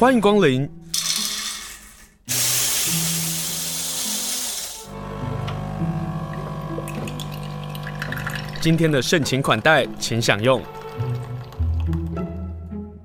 欢迎光临。今天的盛情款待，请享用。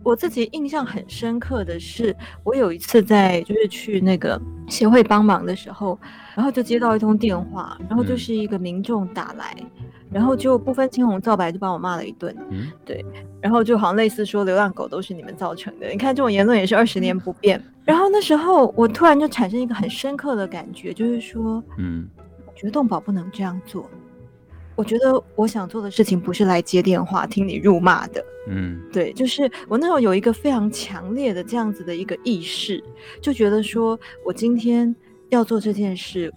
我自己印象很深刻的是，我有一次在就是去那个协会帮忙的时候，然后就接到一通电话，然后就是一个民众打来，嗯、然后就不分青红皂白就把我骂了一顿。嗯，对，然后就好像类似说流浪狗都是你们造成的，你看这种言论也是二十年不变。嗯、然后那时候我突然就产生一个很深刻的感觉，就是说，嗯，我觉得动保不能这样做。我觉得我想做的事情不是来接电话听你辱骂的，嗯，对，就是我那时候有一个非常强烈的这样子的一个意识，就觉得说我今天要做这件事，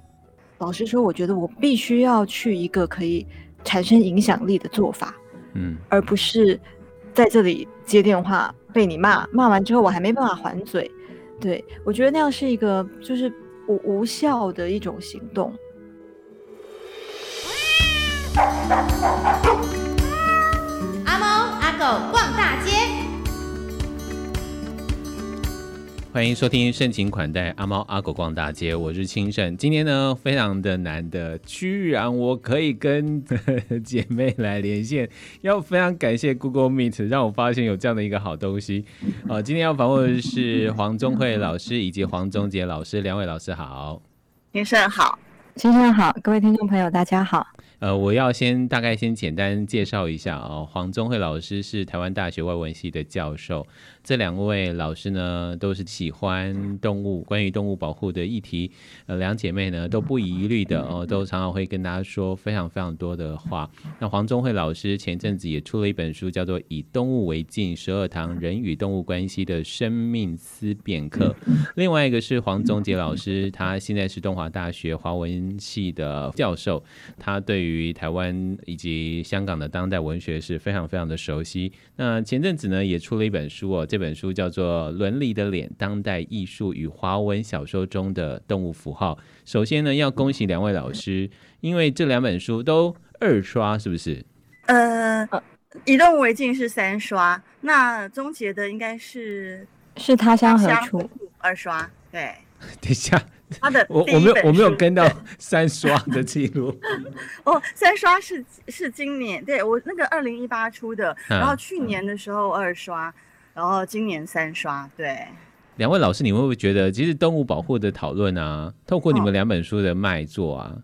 老实说，我觉得我必须要去一个可以产生影响力的做法，嗯，而不是在这里接电话被你骂，骂完之后我还没办法还嘴，对，我觉得那样是一个就是无无效的一种行动。阿猫阿狗逛大欢迎收听盛情款待阿猫阿狗逛大街，我是清盛。今天呢，非常的难得，居然我可以跟姐妹来连线，要非常感谢 Google Meet，让我发现有这样的一个好东西。呃，今天要访问的是黄宗慧老师以及黄宗杰老师，两位老师好。先生好，先生好，各位听众朋友大家好。呃，我要先大概先简单介绍一下哦，黄宗慧老师是台湾大学外文系的教授。这两位老师呢，都是喜欢动物，关于动物保护的议题。呃，两姐妹呢都不遗余力的哦，都常常会跟大家说非常非常多的话。那黄宗慧老师前阵子也出了一本书，叫做《以动物为镜：十二堂人与动物关系的生命思辨课》。另外一个是黄宗杰老师，他现在是东华大学华文系的教授，他对于台湾以及香港的当代文学是非常非常的熟悉。那前阵子呢，也出了一本书哦，这本书叫做《伦理的脸：当代艺术与华文小说中的动物符号》。首先呢，要恭喜两位老师，因为这两本书都二刷，是不是？呃，以动物为镜是三刷，那终结的应该是是他乡何处二刷。对，等一下，他的我我没有我没有跟到 三刷的记录。哦，三刷是是今年，对我那个二零一八出的，然后去年的时候二刷。然后今年三刷，对。两位老师，你会不会觉得，其实动物保护的讨论啊，透过你们两本书的卖座啊，哦、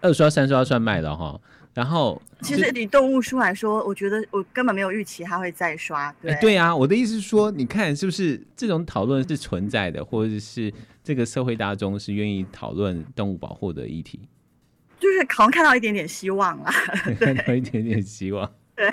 二刷三刷算卖了哈。然后，其实以动物书来说，我觉得我根本没有预期它会再刷。对，对啊，我的意思是说，你看是不是这种讨论是存在的，或者是这个社会大众是愿意讨论动物保护的议题？就是好像看到一点点希望 啦，看到一点点希望。对。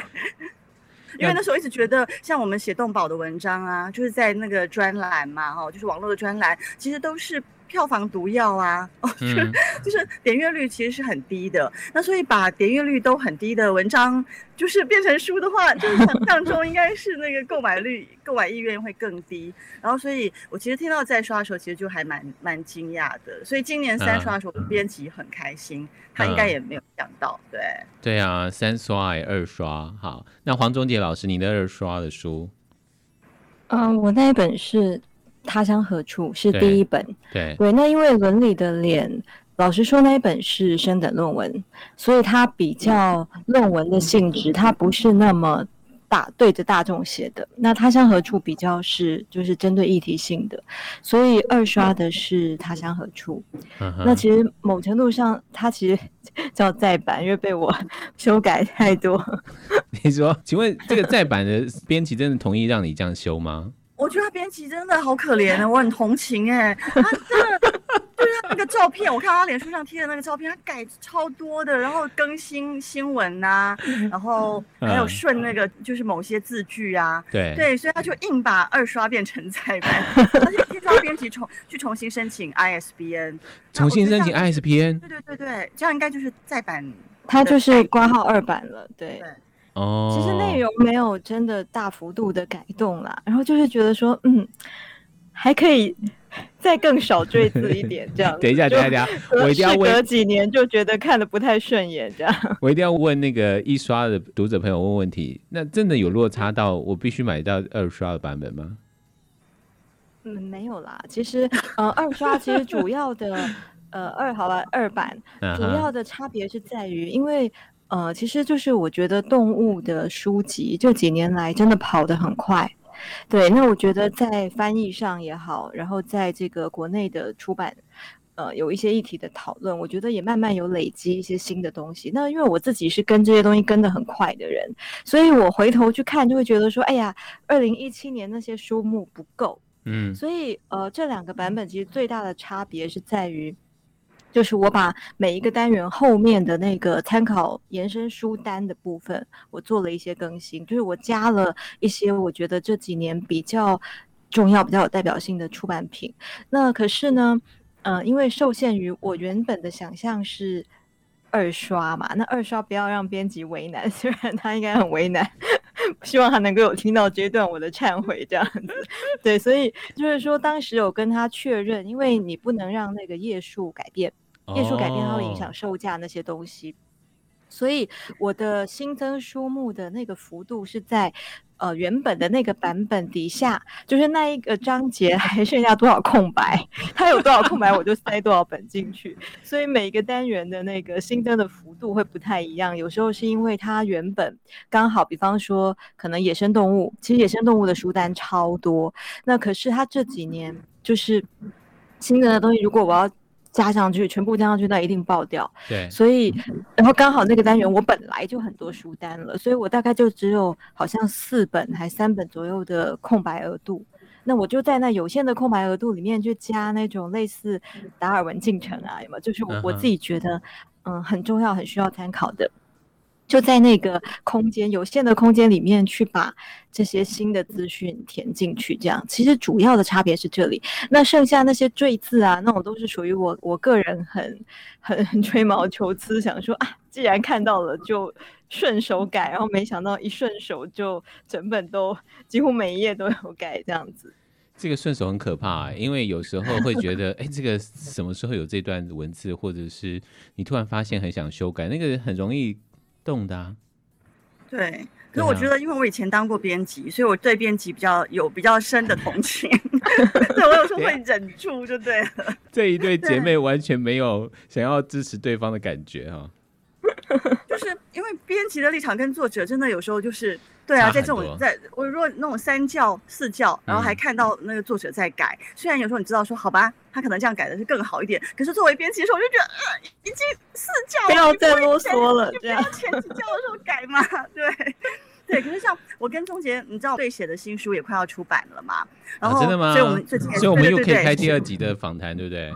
因为那时候一直觉得，像我们写动保的文章啊，就是在那个专栏嘛，哈，就是网络的专栏，其实都是。票房毒药啊，哦，就 就是点阅率其实是很低的。那所以把点阅率都很低的文章，就是变成书的话，就是想象中应该是那个购买率、购买意愿会更低。然后，所以我其实听到再刷的时候，其实就还蛮蛮惊讶的。所以今年三刷的时候，编辑很开心，他应该也没有想到，对。对啊，三刷也二刷。好，那黄宗杰老师，你的二刷的书？嗯，我那一本是。他乡何处是第一本，对对，对，那因为伦理的脸，老实说那一本是升等论文，所以它比较论文的性质，它不是那么大对着大众写的。那他乡何处比较是就是针对议题性的，所以二刷的是他乡何处。嗯、那其实某程度上，它其实叫再版，因为被我 修改太多。你说，请问这个再版的编辑真的同意让你这样修吗？我觉得他编辑真的好可怜啊，我很同情哎，他真的就是那个照片，我看他脸书上贴的那个照片，他改超多的，然后更新新闻呐、啊，然后还有顺那个就是某些字句啊，对。对，所以他就硬把二刷变成再版，而且听说编辑重去重新申请 ISBN，重新申请 ISBN，对对对对，这样应该就是再版，他就是挂号二版了，对。对哦，其实内容没有真的大幅度的改动啦，然后就是觉得说，嗯，还可以再更少赘字一点这样。等一下，等一下，我一定要问。隔几年就觉得看的不太顺眼这样。我一定要问那个一刷的读者朋友问问题，那真的有落差到我必须买到二刷的版本吗？嗯，没有啦。其实，呃，二刷其实主要的，呃，二好吧，二版 主要的差别是在于，因为，呃，其实就是我觉得动物的书籍这几年来真的跑得很快。对，那我觉得在翻译上也好，然后在这个国内的出版，呃，有一些议题的讨论，我觉得也慢慢有累积一些新的东西。那因为我自己是跟这些东西跟得很快的人，所以我回头去看就会觉得说，哎呀，二零一七年那些书目不够。嗯，所以呃，这两个版本其实最大的差别是在于，就是我把每一个单元后面的那个参考延伸书单的部分，我做了一些更新，就是我加了一些我觉得这几年比较重要、比较有代表性的出版品。那可是呢，呃，因为受限于我原本的想象是二刷嘛，那二刷不要让编辑为难，虽然他应该很为难。希望他能够有听到这段我的忏悔，这样子，对，所以就是说，当时有跟他确认，因为你不能让那个页数改变，页数改变它会影响售价那些东西，所以我的新增书目的那个幅度是在。呃，原本的那个版本底下，就是那一个章节还剩下多少空白，它有多少空白，我就塞多少本进去。所以每一个单元的那个新增的幅度会不太一样。有时候是因为它原本刚好，比方说可能野生动物，其实野生动物的书单超多，那可是它这几年就是新增的东西，如果我要。加上去，全部加上去，那一定爆掉。对，所以，然后刚好那个单元我本来就很多书单了，所以我大概就只有好像四本还三本左右的空白额度。那我就在那有限的空白额度里面，就加那种类似达尔文进程啊，有没有？就是我我自己觉得，嗯，很重要、很需要参考的。就在那个空间有限的空间里面去把这些新的资讯填进去，这样其实主要的差别是这里。那剩下那些赘字啊，那种都是属于我我个人很很很吹毛求疵，想说啊，既然看到了就顺手改，然后没想到一顺手就整本都几乎每一页都有改这样子。这个顺手很可怕啊，因为有时候会觉得，哎，这个什么时候有这段文字，或者是你突然发现很想修改，那个很容易。动的、啊，对。可是我觉得，因为我以前当过编辑，所以我对编辑比较有比较深的同情。对，我有时候会忍住，就对了。这一对姐妹完全没有想要支持对方的感觉哈。就是因为编辑的立场跟作者真的有时候就是。对啊，在这种在我如果那种三教四教，然后还看到那个作者在改，嗯、虽然有时候你知道说好吧，他可能这样改的是更好一点，可是作为编辑的时候，我就觉得呃，已经四教不要再啰嗦了，不要前几教的时候改嘛，对对。可是像我跟钟杰，你知道对写的新书也快要出版了嘛？然后、啊、真的吗？所以我们最近所以我们又可以开第二集的访谈，对不对？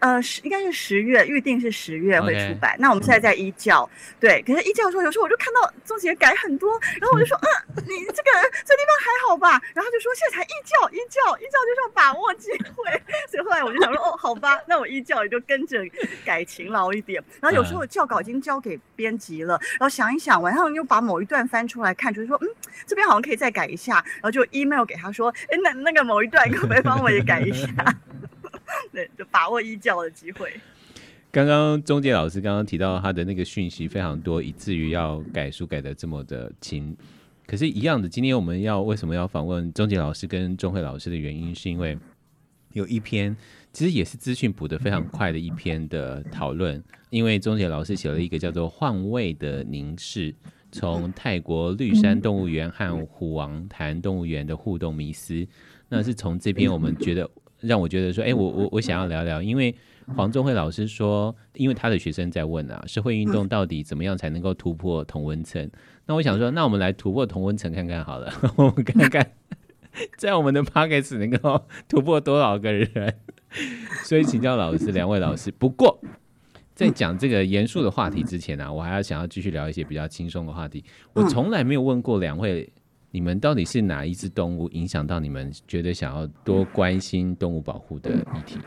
呃，十应该是十月，预定是十月会出版。Okay. 那我们现在在一教，对。可是一教的时候，有时候我就看到宗杰改很多，然后我就说，嗯、呃，你这个这地方还好吧？然后就说现在才一教，一教，一教就是要把握机会。所以后来我就想说，哦，好吧，那我一教也就跟着改勤劳一点。然后有时候教稿已经交给编辑了，然后想一想，晚上又把某一段翻出来看，就是说，嗯，这边好像可以再改一下，然后就 email 给他说，哎，那那个某一段可不可以帮我也改一下？对，就把握一教的机会。刚刚钟杰老师刚刚提到他的那个讯息非常多，以至于要改书改得这么的勤。可是，一样的，今天我们要为什么要访问钟杰老师跟钟慧老师的原因，是因为有一篇其实也是资讯补得非常快的一篇的讨论。因为钟杰老师写了一个叫做《换位的凝视》，从泰国绿山动物园和虎王潭动物园的互动迷思，那是从这篇我们觉得。让我觉得说，哎，我我我想要聊聊，因为黄宗慧老师说，因为他的学生在问啊，社会运动到底怎么样才能够突破同温层？那我想说，那我们来突破同温层看看好了，我们看看 在我们的 Podcast 能够突破多少个人。所以请教老师，两位老师。不过在讲这个严肃的话题之前呢、啊，我还要想要继续聊一些比较轻松的话题。我从来没有问过两位。你们到底是哪一只动物影响到你们，觉得想要多关心动物保护的议题？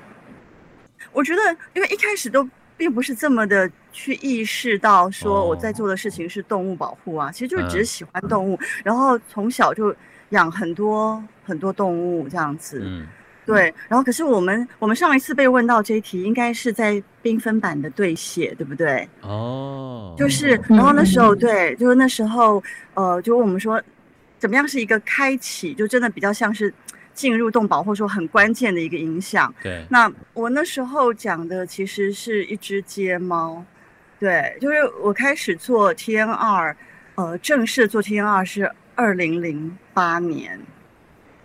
我觉得，因为一开始都并不是这么的去意识到，说我在做的事情是动物保护啊，哦、其实就是只是喜欢动物，嗯、然后从小就养很多很多动物这样子。嗯，对。然后，可是我们我们上一次被问到这一题，应该是在缤纷版的对写，对不对？哦，就是，然后那时候，对，就是那时候，呃，就问我们说。怎么样是一个开启？就真的比较像是进入动保或者说很关键的一个影响。对，那我那时候讲的其实是一只街猫，对，就是我开始做 TNR，呃，正式做 TNR 是二零零八年，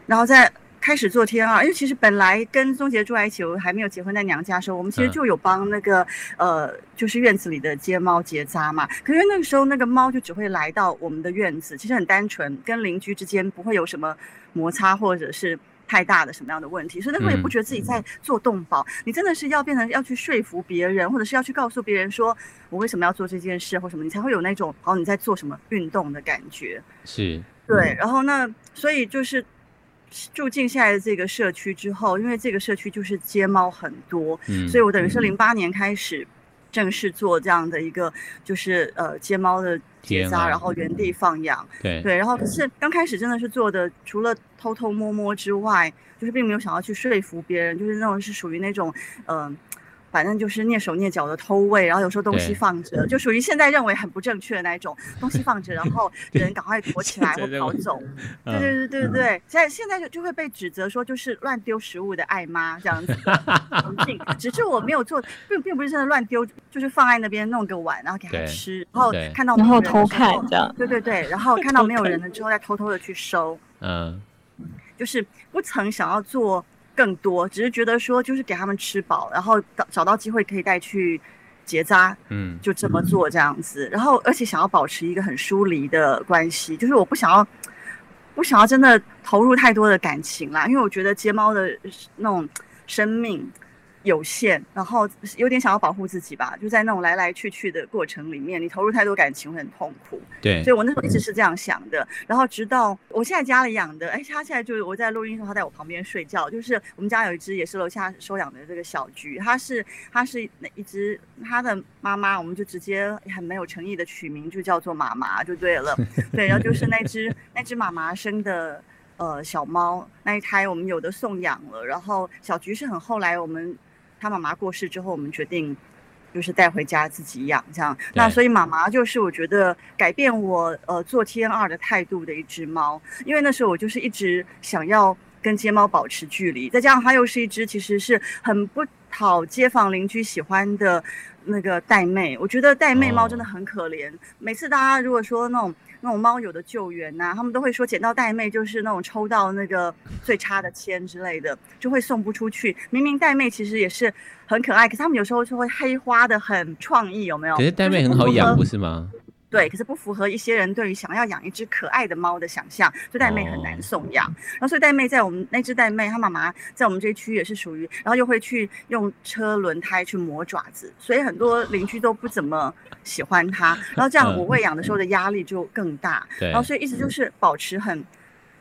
然后在。开始做 TNR，因为其实本来跟宗杰住在一起，我还没有结婚在娘家的时候，我们其实就有帮那个、嗯、呃，就是院子里的街猫结扎嘛。可是那个时候那个猫就只会来到我们的院子，其实很单纯，跟邻居之间不会有什么摩擦或者是太大的什么样的问题，所以那时候也不觉得自己在做动保。嗯、你真的是要变成要去说服别人，或者是要去告诉别人说我为什么要做这件事或什么，你才会有那种好像你在做什么运动的感觉。是，对。然后那所以就是。住进现在的这个社区之后，因为这个社区就是街猫很多，嗯，所以我等于是零八年开始正式做这样的一个，就是呃街猫的结扎，然后原地放养，对对，然后可是刚开始真的是做的，除了偷偷摸摸之外，就是并没有想要去说服别人，就是那种是属于那种嗯。呃反正就是蹑手蹑脚的偷喂，然后有时候东西放着，就属于现在认为很不正确的那一种东西放着，然 后人赶快躲起来或跑走。对对对对对对，现在现在就就会被指责说就是乱丢食物的爱妈这样子。只是我没有做，并并不是真的乱丢，就是放在那边弄个碗，然后给他吃，然后看到然后偷看这样。对对对，然后看到没有人了之后再偷偷的去收。嗯，就是不曾想要做。更多只是觉得说，就是给他们吃饱，然后找找到机会可以带去结扎，嗯，就这么做这样子。然后而且想要保持一个很疏离的关系，就是我不想要，不想要真的投入太多的感情啦，因为我觉得街猫的那种生命。有限，然后有点想要保护自己吧，就在那种来来去去的过程里面，你投入太多感情会很痛苦。对，所以我那时候一直是这样想的。然后直到我现在家里养的，哎，他现在就是我在录音的时候，他在我旁边睡觉。就是我们家有一只也是楼下收养的这个小橘，它是它是那一只，它的妈妈我们就直接很没有诚意的取名，就叫做妈妈就对了。对，然后就是那只那只妈妈生的呃小猫那一胎，我们有的送养了。然后小橘是很后来我们。他妈妈过世之后，我们决定就是带回家自己养，这样。那所以妈妈就是我觉得改变我呃做 TNR 的态度的一只猫，因为那时候我就是一直想要跟街猫保持距离，再加上它又是一只其实是很不讨街坊邻居喜欢的那个带妹。我觉得带妹猫真的很可怜，每次大家如果说那种。那种猫友的救援呐、啊，他们都会说捡到带妹就是那种抽到那个最差的签之类的，就会送不出去。明明带妹其实也是很可爱，可是他们有时候就会黑花的很创意，有没有？可是带妹很好养，不是吗？对，可是不符合一些人对于想要养一只可爱的猫的想象，所以玳瑁很难送养。Oh. 然后所以带妹在我们那只带妹，她妈妈在我们这一区也是属于，然后又会去用车轮胎去磨爪子，所以很多邻居都不怎么喜欢它。然后这样我喂养的时候的压力就更大。然后所以一直就是保持很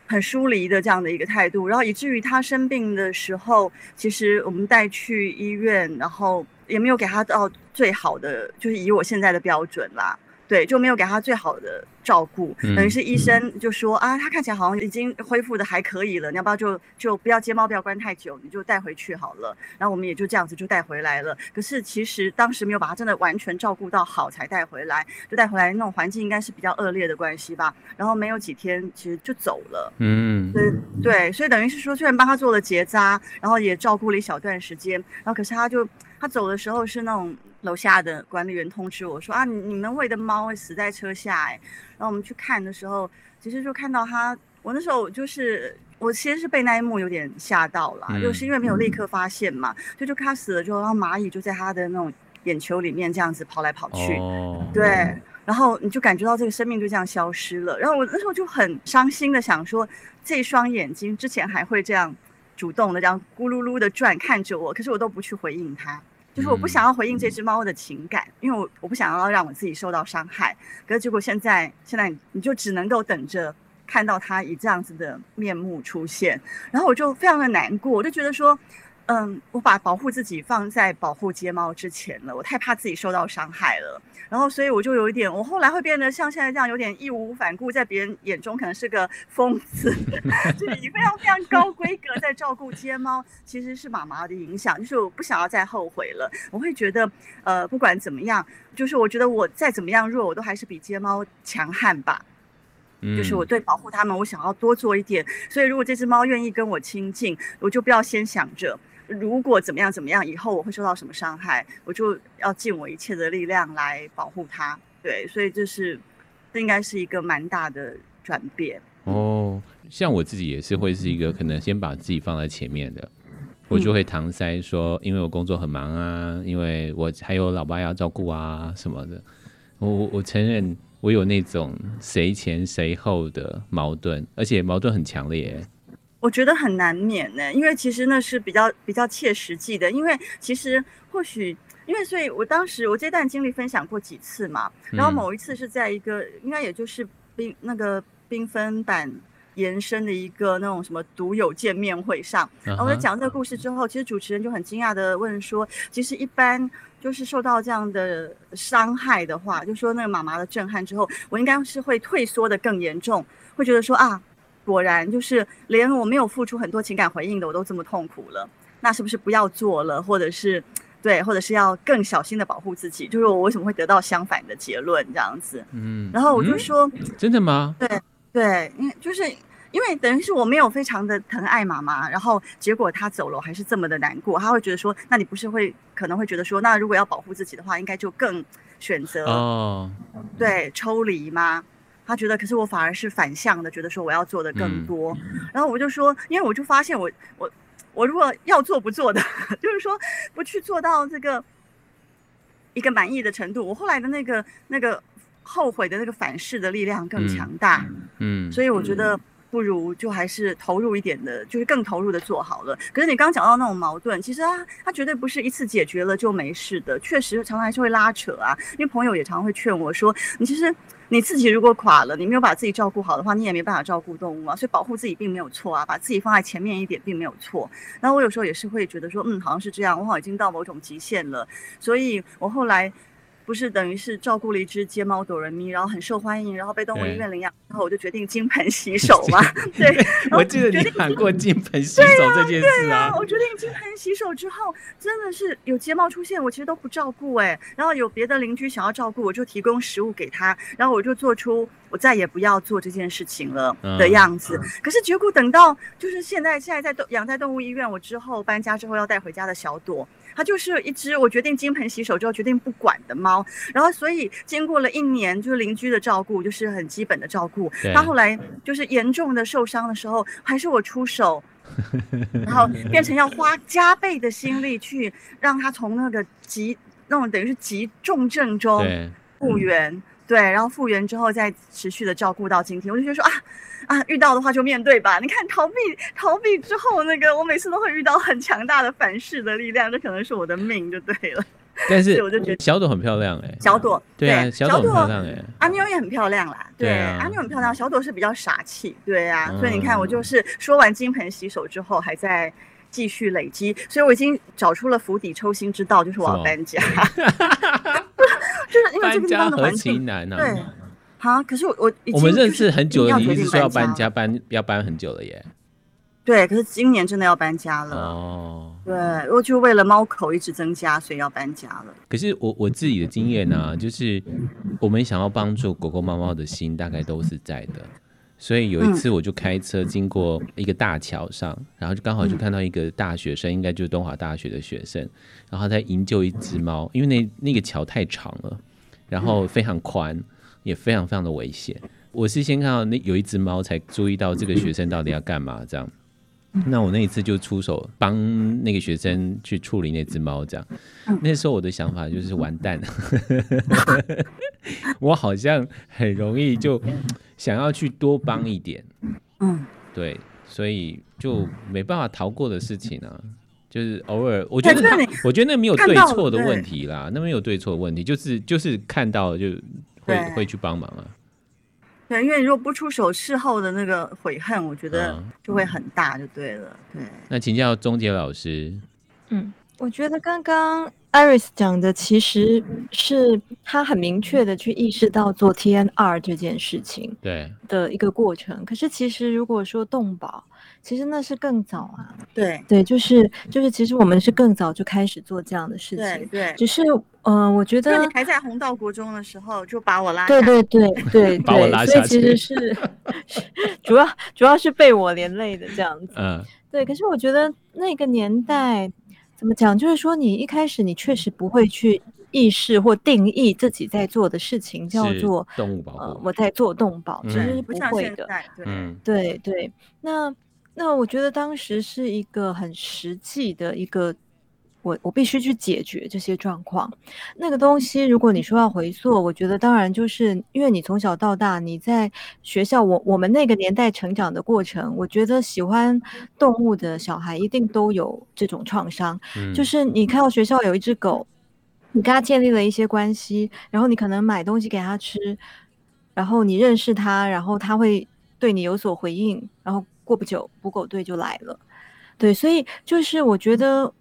很疏离的这样的一个态度，然后以至于它生病的时候，其实我们带去医院，然后也没有给它到最好的，就是以我现在的标准啦。对，就没有给他最好的照顾，等于是医生就说啊，他看起来好像已经恢复的还可以了，你要不要就就不要接猫，不要关太久，你就带回去好了。然后我们也就这样子就带回来了。可是其实当时没有把他真的完全照顾到好才带回来，就带回来那种环境应该是比较恶劣的关系吧。然后没有几天，其实就走了。嗯，对对，所以等于是说，虽然帮他做了结扎，然后也照顾了一小段时间，然后可是他就他走的时候是那种。楼下的管理员通知我说啊，你们喂的猫会死在车下哎，然后我们去看的时候，其实就看到它，我那时候就是我其实是被那一幕有点吓到了，嗯、就是因为没有立刻发现嘛，就就看它死了之后，然后蚂蚁就在它的那种眼球里面这样子跑来跑去，哦、对，然后你就感觉到这个生命就这样消失了，然后我那时候就很伤心的想说，这双眼睛之前还会这样主动的这样咕噜噜的转看着我，可是我都不去回应它。就是我不想要回应这只猫的情感，因为我我不想要让我自己受到伤害。可是结果现在现在你就只能够等着看到它以这样子的面目出现，然后我就非常的难过，我就觉得说。嗯，我把保护自己放在保护街猫之前了，我太怕自己受到伤害了。然后，所以我就有一点，我后来会变得像现在这样，有点义无反顾，在别人眼中可能是个疯子，就是以非常非常高规格在照顾街猫，其实是妈妈的影响，就是我不想要再后悔了。我会觉得，呃，不管怎么样，就是我觉得我再怎么样弱，我都还是比街猫强悍吧。嗯，就是我对保护他们，我想要多做一点。所以如果这只猫愿意跟我亲近，我就不要先想着如果怎么样怎么样，以后我会受到什么伤害，我就要尽我一切的力量来保护他。对，所以这是这应该是一个蛮大的转变。哦，像我自己也是会是一个可能先把自己放在前面的。我就会搪塞说，因为我工作很忙啊，因为我还有老爸要照顾啊什么的。我我承认我有那种谁前谁后的矛盾，而且矛盾很强烈。我觉得很难免呢，因为其实那是比较比较切实际的。因为其实或许因为所以我当时我这段经历分享过几次嘛，然后某一次是在一个、嗯、应该也就是缤那个缤纷版。延伸的一个那种什么独有见面会上，然后我在讲这个故事之后，其实主持人就很惊讶的问说，其实一般就是受到这样的伤害的话，就说那个妈妈的震撼之后，我应该是会退缩的更严重，会觉得说啊，果然就是连我没有付出很多情感回应的我都这么痛苦了，那是不是不要做了，或者是对，或者是要更小心的保护自己？就是我为什么会得到相反的结论这样子？嗯，然后我就说，嗯、真的吗？对。对，因为就是因为等于是我没有非常的疼爱妈妈，然后结果她走了，我还是这么的难过。她会觉得说，那你不是会可能会觉得说，那如果要保护自己的话，应该就更选择哦，对，抽离吗？他觉得，可是我反而是反向的，觉得说我要做的更多。嗯、然后我就说，因为我就发现我我我如果要做不做的，就是说不去做到这个一个满意的程度，我后来的那个那个。后悔的那个反噬的力量更强大，嗯，嗯，所以我觉得不如就还是投入一点的，就是更投入的做好了。可是你刚讲到那种矛盾，其实啊它绝对不是一次解决了就没事的，确实常常还是会拉扯啊。因为朋友也常会劝我说，你其实你自己如果垮了，你没有把自己照顾好的话，你也没办法照顾动物啊。所以保护自己并没有错啊，把自己放在前面一点并没有错。然后我有时候也是会觉得说，嗯，好像是这样，我好像已经到某种极限了，所以我后来。不是等于是照顾了一只街猫朵蕾咪，然后很受欢迎，然后被动物医院领养，然后我就决定金盆洗手嘛。对，我记得你喊过金盆洗手这件事啊。啊我决定金盆洗手之后，真的是有街猫出现，我其实都不照顾哎。然后有别的邻居想要照顾，我就提供食物给他，然后我就做出我再也不要做这件事情了的样子。嗯、可是结果等到就是现在，现在在动养在动物医院，我之后搬家之后要带回家的小朵。它就是一只我决定金盆洗手之后决定不管的猫，然后所以经过了一年就是邻居的照顾，就是很基本的照顾。它后来就是严重的受伤的时候，还是我出手，然后变成要花加倍的心力去让它从那个急那种等于是急重症中复原。对，然后复原之后再持续的照顾到今天，我就觉得说啊啊，遇到的话就面对吧。你看逃避逃避之后，那个我每次都会遇到很强大的反噬的力量，这可能是我的命就对了。但是我就觉得小朵很漂亮哎、欸，小朵对啊，小朵很漂亮哎、欸，阿妞也很漂亮啦，对，阿妞很漂亮，小朵是比较傻气，对啊，嗯、所以你看我就是说完金盆洗手之后还在继续累积，所以我已经找出了釜底抽薪之道，就是我要搬家。就是因为这个地方的环境难啊。对，好，可是我我我们认识很久了，你一直说要搬家，搬要搬很久了耶。对，可是今年真的要搬家了。哦，对，我就为了猫口一直增加，所以要搬家了。可是我我自己的经验呢、啊，就是我们想要帮助狗狗、猫猫的心，大概都是在的。所以有一次，我就开车经过一个大桥上，嗯、然后就刚好就看到一个大学生，嗯、应该就是东华大学的学生，然后在营救一只猫，因为那那个桥太长了，然后非常宽，嗯、也非常非常的危险。我是先看到那有一只猫，才注意到这个学生到底要干嘛这样。那我那一次就出手帮那个学生去处理那只猫这样。那时候我的想法就是完蛋了，我好像很容易就。想要去多帮一点，嗯，对，所以就没办法逃过的事情啊，就是偶尔，我觉得他，我觉得那没有对错的问题啦，那没有对错的问题，就是就是看到就会会去帮忙啊。对，因为如果不出手，事后的那个悔恨，我觉得就会很大，就对了。对，那请教钟杰老师，嗯，我觉得刚刚。Iris 讲的其实是他很明确的去意识到做 TNR 这件事情对的一个过程。可是其实如果说动保，其实那是更早啊。对对，就是就是，其实我们是更早就开始做这样的事情。对对，只是呃，我觉得你还在弘道国中的时候就把我拉对对对对 把我拉下去，所以其实是 主要主要是被我连累的这样子。嗯，对。可是我觉得那个年代。怎么讲？就是说，你一开始你确实不会去意识或定义自己在做的事情叫做动物保护。呃，我在做动保，其实是不会的。嗯，对对。那那我觉得当时是一个很实际的一个。我我必须去解决这些状况，那个东西，如果你说要回溯，我觉得当然就是因为你从小到大你在学校，我我们那个年代成长的过程，我觉得喜欢动物的小孩一定都有这种创伤，嗯、就是你看到学校有一只狗，你跟他建立了一些关系，然后你可能买东西给他吃，然后你认识他，然后他会对你有所回应，然后过不久捕狗队就来了，对，所以就是我觉得。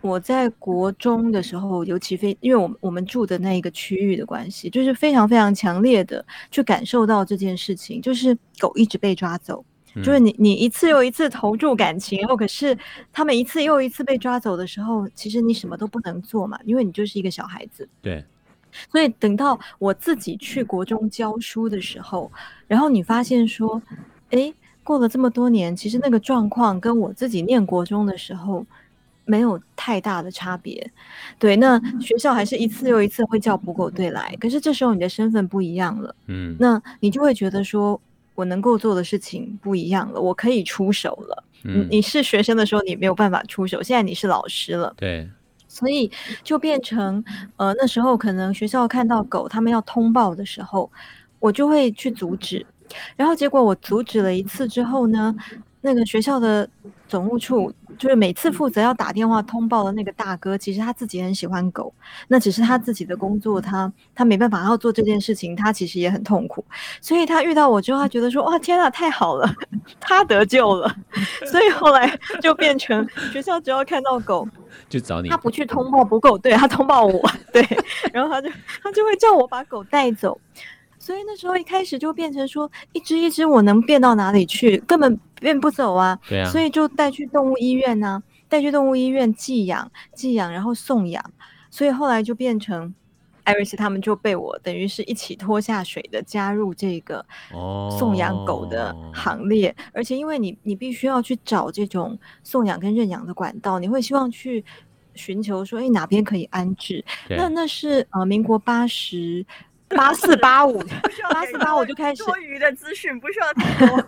我在国中的时候，尤其非因为我们我们住的那一个区域的关系，就是非常非常强烈的去感受到这件事情，就是狗一直被抓走，嗯、就是你你一次又一次投注感情，然后可是他们一次又一次被抓走的时候，其实你什么都不能做嘛，因为你就是一个小孩子。对，所以等到我自己去国中教书的时候，然后你发现说，诶，过了这么多年，其实那个状况跟我自己念国中的时候。没有太大的差别，对，那学校还是一次又一次会叫捕狗队来，可是这时候你的身份不一样了，嗯，那你就会觉得说，我能够做的事情不一样了，我可以出手了。嗯，你是学生的时候你没有办法出手，现在你是老师了，对，所以就变成，呃，那时候可能学校看到狗，他们要通报的时候，我就会去阻止，然后结果我阻止了一次之后呢，那个学校的总务处。就是每次负责要打电话通报的那个大哥，其实他自己很喜欢狗，那只是他自己的工作，他他没办法要做这件事情，他其实也很痛苦，所以他遇到我之后，他觉得说哇天啊，太好了，他得救了，所以后来就变成学校只要看到狗就找你，他不去通报不够，对，他通报我，对，然后他就他就会叫我把狗带走。所以那时候一开始就变成说，一只一只我能变到哪里去，根本变不走啊。对啊。所以就带去动物医院呢、啊，带去动物医院寄养，寄养然后送养。所以后来就变成，艾瑞斯他们就被我等于是一起拖下水的加入这个送养狗的行列。哦、而且因为你你必须要去找这种送养跟认养的管道，你会希望去寻求说，哎哪边可以安置？那那是呃民国八十。八四八五，八四八五就开始多余的资讯，不需要太多。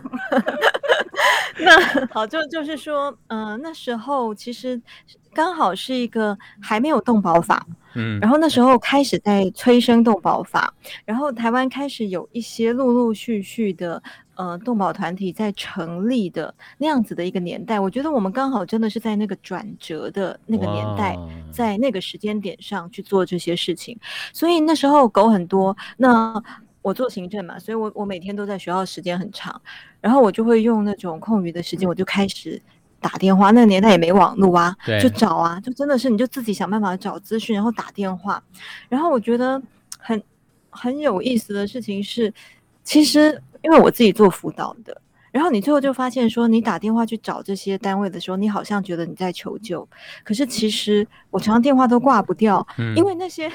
那 好，就就是说，嗯、呃，那时候其实刚好是一个还没有动保法，嗯，然后那时候开始在催生动保法，然后台湾开始有一些陆陆续续的。呃，动保团体在成立的那样子的一个年代，我觉得我们刚好真的是在那个转折的那个年代，在那个时间点上去做这些事情。所以那时候狗很多，那我做行政嘛，所以我我每天都在学校，时间很长，然后我就会用那种空余的时间，我就开始打电话。那个年代也没网络啊，就找啊，就真的是你就自己想办法找资讯，然后打电话。然后我觉得很很有意思的事情是，其实。因为我自己做辅导的，然后你最后就发现说，你打电话去找这些单位的时候，你好像觉得你在求救，可是其实我常常电话都挂不掉，嗯、因为那些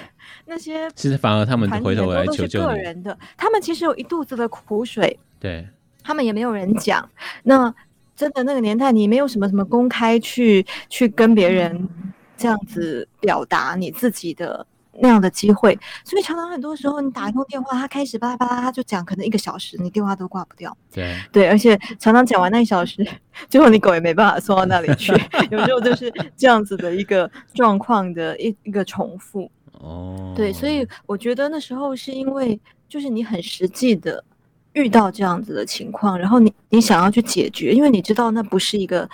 那些其实反而他们回头来求救个人的，他们其实有一肚子的苦水，对，他们也没有人讲。那真的那个年代，你没有什么什么公开去去跟别人这样子表达你自己的。那样的机会，所以常常很多时候你打一通电话，他开始巴拉巴拉，他就讲可能一个小时，你电话都挂不掉。对对，而且常常讲完那一小时，最后你狗也没办法送到那里去，有时候就是这样子的一个状况的一一个重复。哦，对，所以我觉得那时候是因为就是你很实际的遇到这样子的情况，然后你你想要去解决，因为你知道那不是一个。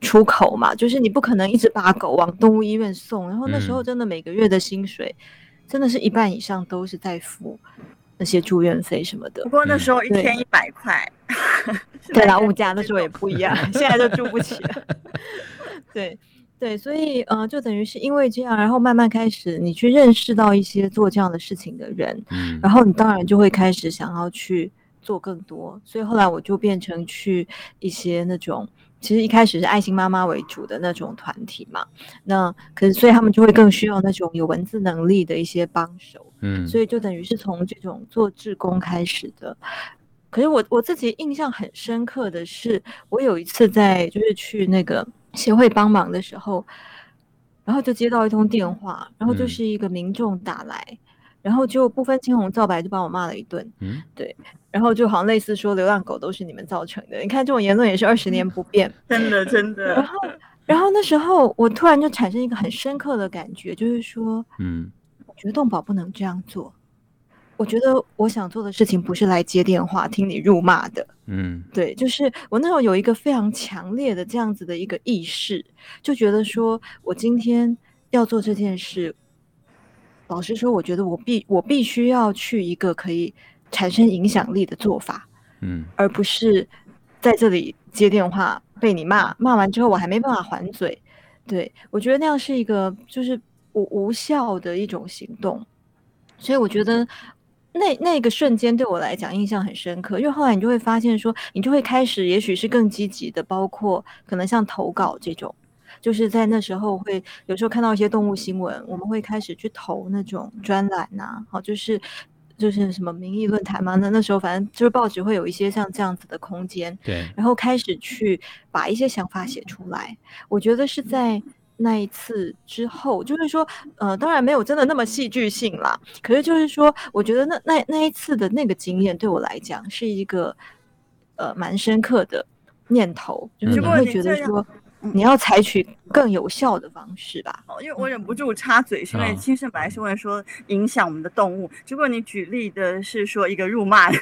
出口嘛，就是你不可能一直把狗往动物医院送，然后那时候真的每个月的薪水，嗯、真的是一半以上都是在付那些住院费什么的。不过那时候一天一百块，对啦，物价那时候也不一样，现在都住不起了。对，对，所以呃，就等于是因为这样，然后慢慢开始你去认识到一些做这样的事情的人，嗯，然后你当然就会开始想要去做更多。所以后来我就变成去一些那种，其实一开始是爱心妈妈为主的那种团体嘛。那可是所以他们就会更需要那种有文字能力的一些帮手，嗯，所以就等于是从这种做志工开始的。可是我我自己印象很深刻的是，我有一次在就是去那个。协会帮忙的时候，然后就接到一通电话，然后就是一个民众打来，嗯、然后就不分青红皂白就把我骂了一顿。嗯，对，然后就好像类似说流浪狗都是你们造成的。你看这种言论也是二十年不变，真的真的。然后，然后那时候我突然就产生一个很深刻的感觉，就是说，嗯，我觉得动保不能这样做。我觉得我想做的事情不是来接电话听你辱骂的，嗯，对，就是我那时候有一个非常强烈的这样子的一个意识，就觉得说我今天要做这件事，老实说，我觉得我必我必须要去一个可以产生影响力的做法，嗯，而不是在这里接电话被你骂，骂完之后我还没办法还嘴，对，我觉得那样是一个就是无无效的一种行动，所以我觉得。那那个瞬间对我来讲印象很深刻，因为后来你就会发现说，你就会开始，也许是更积极的，包括可能像投稿这种，就是在那时候会有时候看到一些动物新闻，我们会开始去投那种专栏呐，好，就是就是什么民意论坛嘛，那那时候反正就是报纸会有一些像这样子的空间，对，然后开始去把一些想法写出来，我觉得是在。那一次之后，就是说，呃，当然没有真的那么戏剧性啦。可是就是说，我觉得那那那一次的那个经验对我来讲是一个呃蛮深刻的念头，就是你会觉得说你要采取更有效的方式吧。哦，因为我忍不住插嘴，是因为青盛本来是问说影响我们的动物，结果你举例的是说一个辱骂。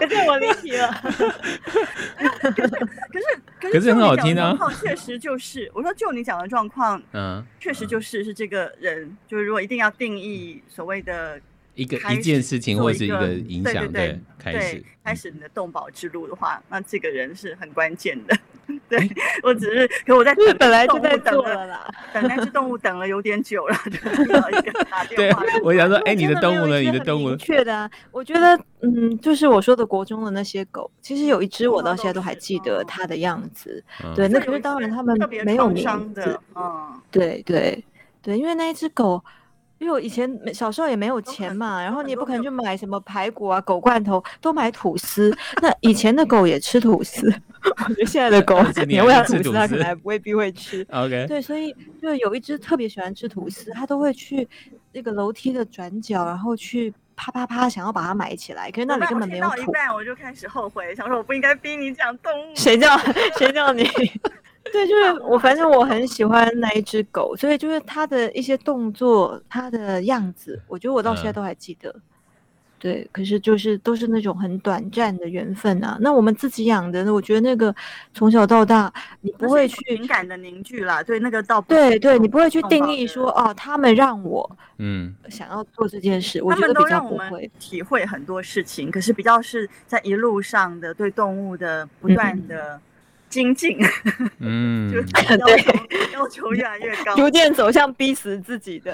可是我离题了。可是可是可是很好听啊！确实就是，我说就你讲的状况，嗯，确实就是是这个人，就是如果一定要定义所谓的。一个一件事情或者是一个影响，的，开始开始你的动保之路的话，那这个人是很关键的。对，我只是，可我在等，本来就在等了啦，等那只动物等了有点久了，就遇到一个 打电话。我想说，哎，你的动物呢？你的动物？确的啊，我觉得，嗯，就是我说的国中的那些狗，其实有一只我到现在都还记得它的样子。对，那可是当然他们没有名字。嗯，对对对，因为那一只狗。因为我以前小时候也没有钱嘛，然后你也不可能去买什么排骨啊、狗罐头，都买吐司。那以前的狗也吃吐司，我觉得现在的狗你喂它吐司，它可能还未必会吃。OK，对，所以就有一只特别喜欢吃吐司，它都会去那个楼梯的转角，然后去啪啪啪想要把它埋起来，可是那里根本没有土。到一半我就开始后悔，想说我不应该逼你讲动物。谁叫 谁叫你？对，就是我，反正我很喜欢那一只狗，所以就是它的一些动作，它的样子，我觉得我到现在都还记得。嗯、对，可是就是都是那种很短暂的缘分啊。那我们自己养的，我觉得那个从小到大，你不会去情感的凝聚啦。对，那个倒对对，你不会去定义说哦，他们让我嗯想要做这件事，嗯、我觉得比较不会体会很多事情，可是比较是在一路上的对动物的不断的。嗯精进，嗯，就 对，要求越来越高，逐渐走向逼死自己的。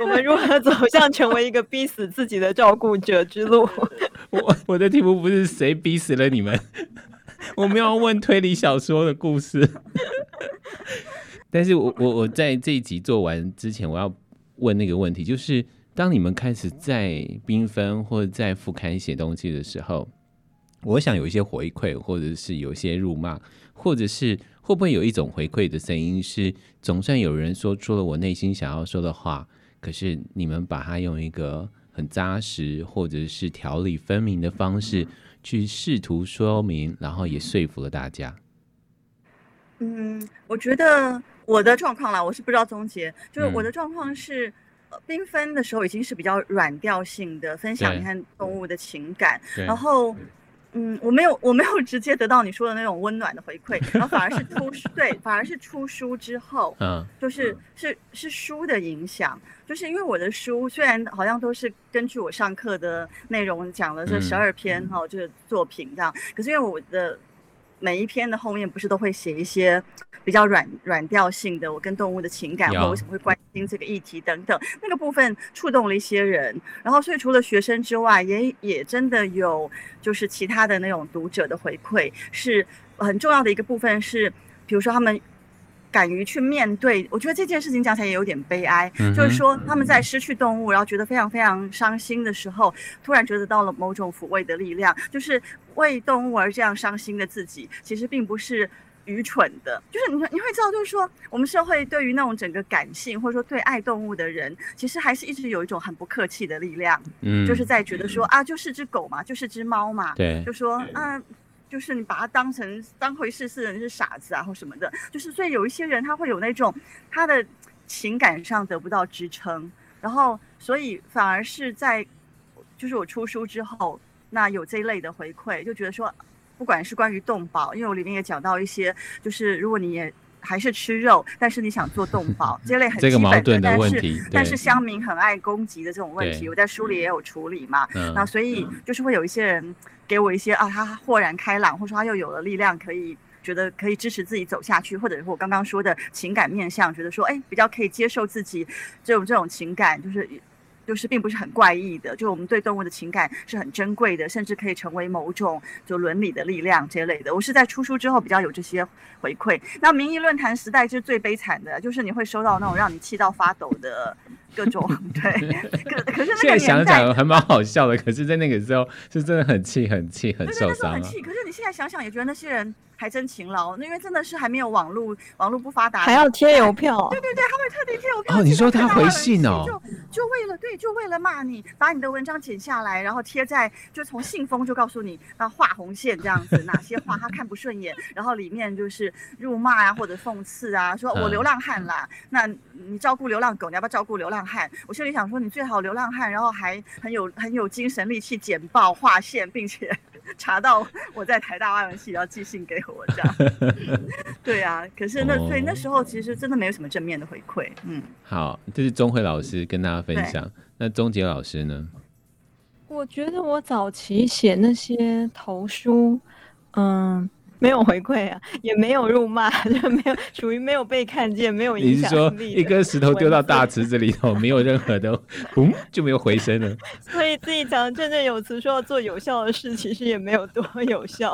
我们如何走向成为一个逼死自己的照顾者之路？我我的题目不是谁逼死了你们，我们要问推理小说的故事。但是我我我在这一集做完之前，我要问那个问题，就是当你们开始在缤纷或者在副刊写东西的时候，我想有一些回馈，或者是有一些辱骂。或者是会不会有一种回馈的声音，是总算有人说出了我内心想要说的话，可是你们把它用一个很扎实或者是条理分明的方式去试图说明，然后也说服了大家。嗯，我觉得我的状况啦，我是不知道终结，就是我的状况是，呃，缤纷的时候已经是比较软调性的分享，你看动物的情感，然后。嗯，我没有，我没有直接得到你说的那种温暖的回馈，然后反而是出 对，反而是出书之后，嗯，就是是是书的影响，就是因为我的书虽然好像都是根据我上课的内容讲了这十二篇。哈，就是作品这样，可是因为我的每一篇的后面不是都会写一些比较软软调性的，我跟动物的情感，我为什么会关心这个议题等等，那个部分触动了一些人。然后，所以除了学生之外，也也真的有就是其他的那种读者的回馈，是很重要的一个部分是，比如说他们。敢于去面对，我觉得这件事情讲起来也有点悲哀。嗯、就是说，他们在失去动物，然后觉得非常非常伤心的时候，突然觉得到了某种抚慰的力量。就是为动物而这样伤心的自己，其实并不是愚蠢的。就是你你会知道，就是说，我们社会对于那种整个感性，或者说对爱动物的人，其实还是一直有一种很不客气的力量。嗯，就是在觉得说啊，就是只狗嘛，就是只猫嘛。对，就说啊。就是你把他当成当回事，是人是傻子啊，或什么的。就是所以有一些人他会有那种他的情感上得不到支撑，然后所以反而是在就是我出书之后，那有这一类的回馈，就觉得说，不管是关于动保，因为我里面也讲到一些，就是如果你也还是吃肉，但是你想做动保，这类很基本的，的但是但是乡民很爱攻击的这种问题，我在书里也有处理嘛。那所以就是会有一些人。给我一些啊，他豁然开朗，或者说他又有了力量，可以觉得可以支持自己走下去，或者是我刚刚说的情感面向，觉得说，哎，比较可以接受自己这种这种情感，就是。就是并不是很怪异的，就我们对动物的情感是很珍贵的，甚至可以成为某种就伦理的力量这类的。我是在出书之后比较有这些回馈。那民意论坛时代就是最悲惨的，就是你会收到那种让你气到发抖的各种 对。可可是现在想想还蛮好笑的，可是在那个时候是真的很气、很气、很受伤、啊。很气，可是你现在想想也觉得那些人。还真勤劳，因为真的是还没有网络，网络不发达，还要贴邮票。对对对，他会特地贴邮票。哦，你说他回信哦？就就为了对，就为了骂你，把你的文章剪下来，然后贴在，就从信封就告诉你，那，画红线这样子，哪些话他看不顺眼，然后里面就是辱骂啊或者讽刺啊，说我流浪汉啦，嗯、那你照顾流浪狗，你要不要照顾流浪汉？我心里想说，你最好流浪汉，然后还很有很有精神力去剪报画线，并且。查到我在台大外文系，要寄信给我这样，对啊，可是那所以那时候其实真的没有什么正面的回馈，嗯。好，这是钟慧老师跟大家分享。那钟杰老师呢？我觉得我早期写那些投书，嗯。没有回馈啊，也没有辱骂，就没有属于没有被看见，没有影响力。你是说一颗石头丢到大池子里头，没有任何的，嗯，就没有回声了？所以自己讲振振有词，说要做有效的事，其实也没有多 有效。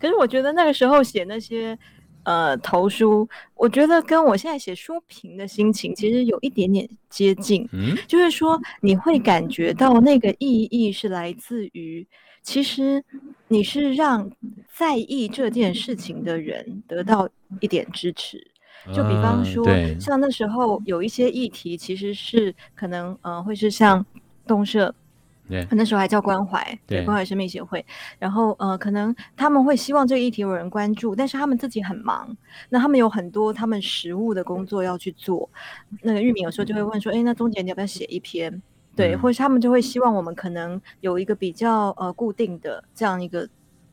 可是我觉得那个时候写那些呃投书，我觉得跟我现在写书评的心情其实有一点点接近。嗯，就是说你会感觉到那个意义是来自于。其实你是让在意这件事情的人得到一点支持，就比方说，像那时候有一些议题，其实是可能呃会是像动社，对，那时候还叫关怀，对，关怀生命协会，然后呃可能他们会希望这个议题有人关注，但是他们自己很忙，那他们有很多他们实务的工作要去做，那个玉敏有时候就会问说，哎，那钟姐你要不要写一篇？对，或者他们就会希望我们可能有一个比较呃固定的这样一个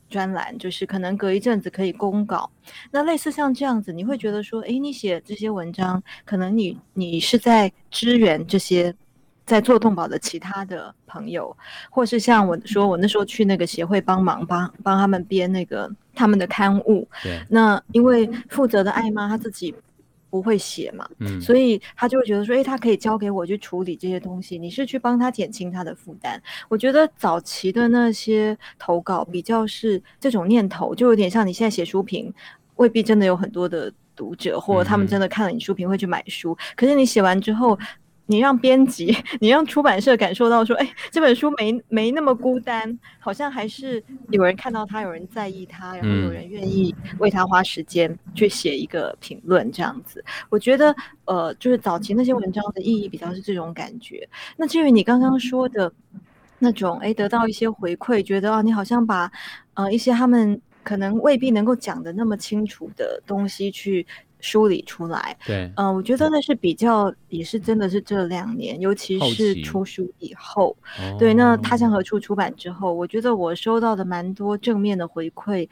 专栏，就是可能隔一阵子可以公稿。那类似像这样子，你会觉得说，诶，你写这些文章，可能你你是在支援这些在做动保的其他的朋友，或是像我说，我那时候去那个协会帮忙，帮帮他们编那个他们的刊物。对。那因为负责的艾妈她自己。不会写嘛，嗯，所以他就会觉得说，诶，他可以交给我去处理这些东西，你是去帮他减轻他的负担。我觉得早期的那些投稿比较是这种念头，就有点像你现在写书评，未必真的有很多的读者，或者他们真的看了你书评会去买书，可是你写完之后。你让编辑，你让出版社感受到说，哎，这本书没没那么孤单，好像还是有人看到它，有人在意它，然后有人愿意为它花时间去写一个评论，这样子。我觉得，呃，就是早期那些文章的意义比较是这种感觉。那至于你刚刚说的那种，哎，得到一些回馈，觉得啊，你好像把呃一些他们可能未必能够讲的那么清楚的东西去。梳理出来，对，嗯、呃，我觉得那是比较，也是真的是这两年，尤其是出书以后，后对，那他乡何处出版之后，我觉得我收到的蛮多正面的回馈，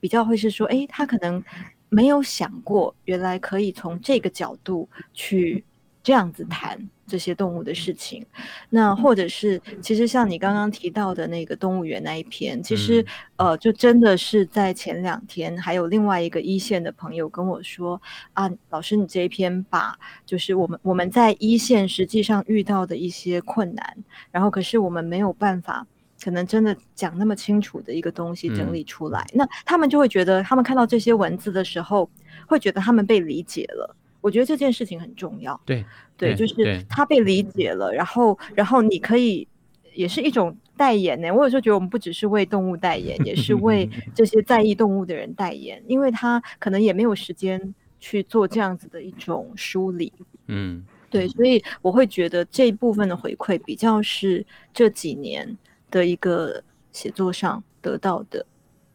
比较会是说，诶，他可能没有想过，原来可以从这个角度去这样子谈这些动物的事情。那或者是，其实像你刚刚提到的那个动物园那一篇，其实呃，就真的是在前两天，还有另外一个一线的朋友跟我说啊，老师，你这一篇把就是我们我们在一线实际上遇到的一些困难，然后可是我们没有办法。可能真的讲那么清楚的一个东西整理出来，嗯，那他们就会觉得，他们看到这些文字的时候，会觉得他们被理解了。我觉得这件事情很重要。对对，就是他被理解了，然后然后你可以也是一种代言呢。我有时候觉得我们不只是为动物代言，也是为 这些在意动物的人代言，因为他可能也没有时间去做这样子的一种梳理。嗯，对，所以我会觉得这一部分的回馈比较是这几年。的一个写作上得到的，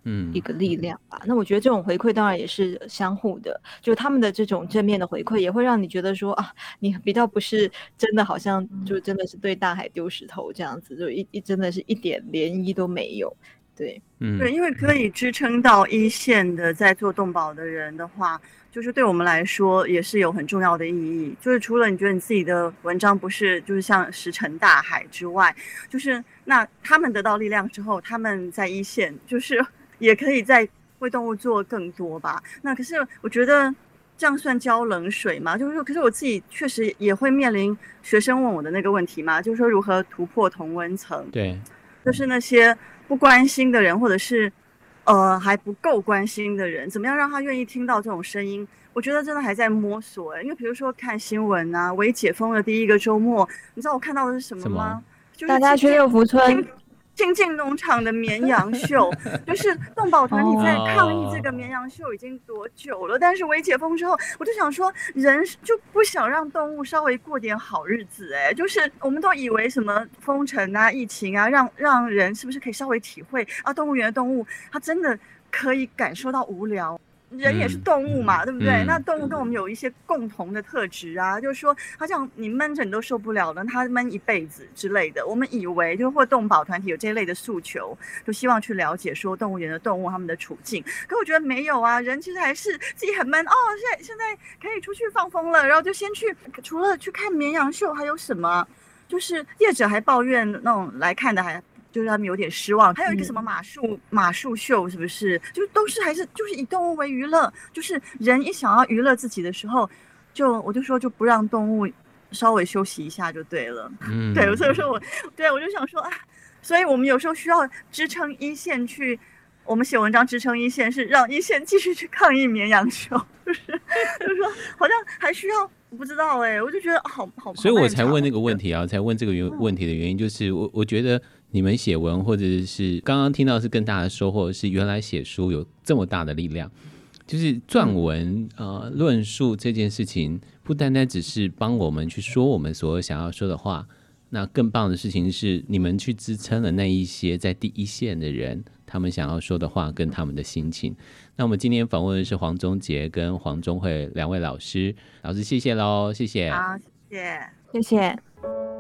嗯，一个力量吧。那我觉得这种回馈当然也是相互的，就他们的这种正面的回馈，也会让你觉得说啊，你比较不是真的好像就真的是对大海丢石头这样子，就一一真的是一点涟漪都没有。对，嗯，对，因为可以支撑到一线的在做动保的人的话。就是对我们来说也是有很重要的意义。就是除了你觉得你自己的文章不是就是像石沉大海之外，就是那他们得到力量之后，他们在一线就是也可以在为动物做更多吧。那可是我觉得这样算浇冷水吗？就是说，可是我自己确实也会面临学生问我的那个问题嘛，就是说如何突破同温层？对，就是那些不关心的人，或者是。呃，还不够关心的人，怎么样让他愿意听到这种声音？我觉得真的还在摸索哎。因为比如说看新闻啊，微解封的第一个周末，你知道我看到的是什么吗？就是大家去六福村。清境农场的绵羊秀，就是动保团体在抗议这个绵羊秀已经多久了？但是微解封之后，我就想说，人就不想让动物稍微过点好日子哎，就是我们都以为什么封城啊、疫情啊，让让人是不是可以稍微体会啊？动物园的动物，它真的可以感受到无聊。人也是动物嘛，嗯、对不对？嗯、那动物跟我们有一些共同的特质啊，嗯、就是说，好像你闷着你都受不了了，它闷一辈子之类的。我们以为就或动保团体有这一类的诉求，就希望去了解说动物园的动物他们的处境。可我觉得没有啊，人其实还是自己很闷哦。现在现在可以出去放风了，然后就先去，除了去看绵羊秀，还有什么？就是业者还抱怨那种来看的还。就是他们有点失望，还有一个什么马术、嗯、马术秀，是不是？就都是还是就是以动物为娱乐，就是人一想要娱乐自己的时候，就我就说就不让动物稍微休息一下就对了。嗯，对，所以说我对我就想说啊，所以我们有时候需要支撑一线去，我们写文章支撑一线是让一线继续去抗议绵羊秀，就是就是说好像还需要，我不知道哎、欸，我就觉得好好，所以我才问那个问题啊，才问这个原问题的原因就是我我觉得。你们写文，或者是刚刚听到是更大的收获，是原来写书有这么大的力量，就是撰文呃论述这件事情，不单单只是帮我们去说我们所想要说的话，那更棒的事情是你们去支撑了那一些在第一线的人，他们想要说的话跟他们的心情。那我们今天访问的是黄宗杰跟黄宗慧两位老师，老师谢谢喽，谢谢，好，谢谢，谢谢。